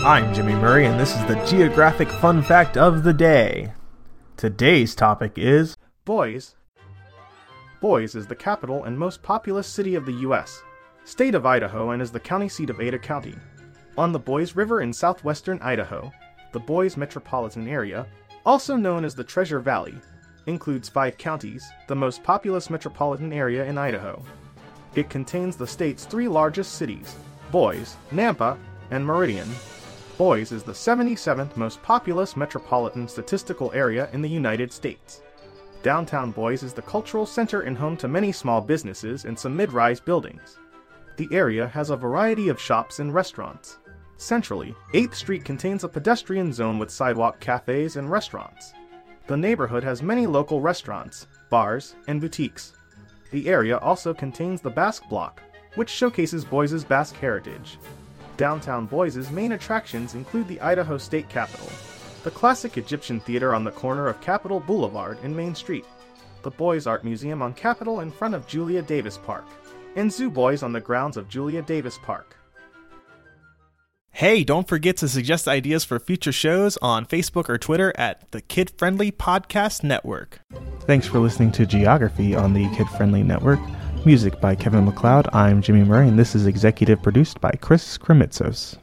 I'm Jimmy Murray, and this is the Geographic Fun Fact of the Day. Today's topic is Boise. Boise is the capital and most populous city of the U.S., state of Idaho, and is the county seat of Ada County. On the Boise River in southwestern Idaho, the Boise metropolitan area, also known as the Treasure Valley, includes five counties, the most populous metropolitan area in Idaho. It contains the state's three largest cities, Boise, Nampa, and Meridian. Boise is the 77th most populous metropolitan statistical area in the United States. Downtown Boise is the cultural center and home to many small businesses and some mid-rise buildings. The area has a variety of shops and restaurants. Centrally, 8th Street contains a pedestrian zone with sidewalk cafes and restaurants. The neighborhood has many local restaurants, bars, and boutiques. The area also contains the Basque Block, which showcases Boise's Basque heritage. Downtown Boise's main attractions include the Idaho State Capitol, the classic Egyptian theater on the corner of Capitol Boulevard and Main Street, the Boise Art Museum on Capitol in front of Julia Davis Park, and Zoo Boise on the grounds of Julia Davis Park. Hey, don't forget to suggest ideas for future shows on Facebook or Twitter at the Kid Friendly Podcast Network. Thanks for listening to Geography on the Kid Friendly Network. Music by Kevin MacLeod. I'm Jimmy Murray, and this is executive produced by Chris Kremitzos.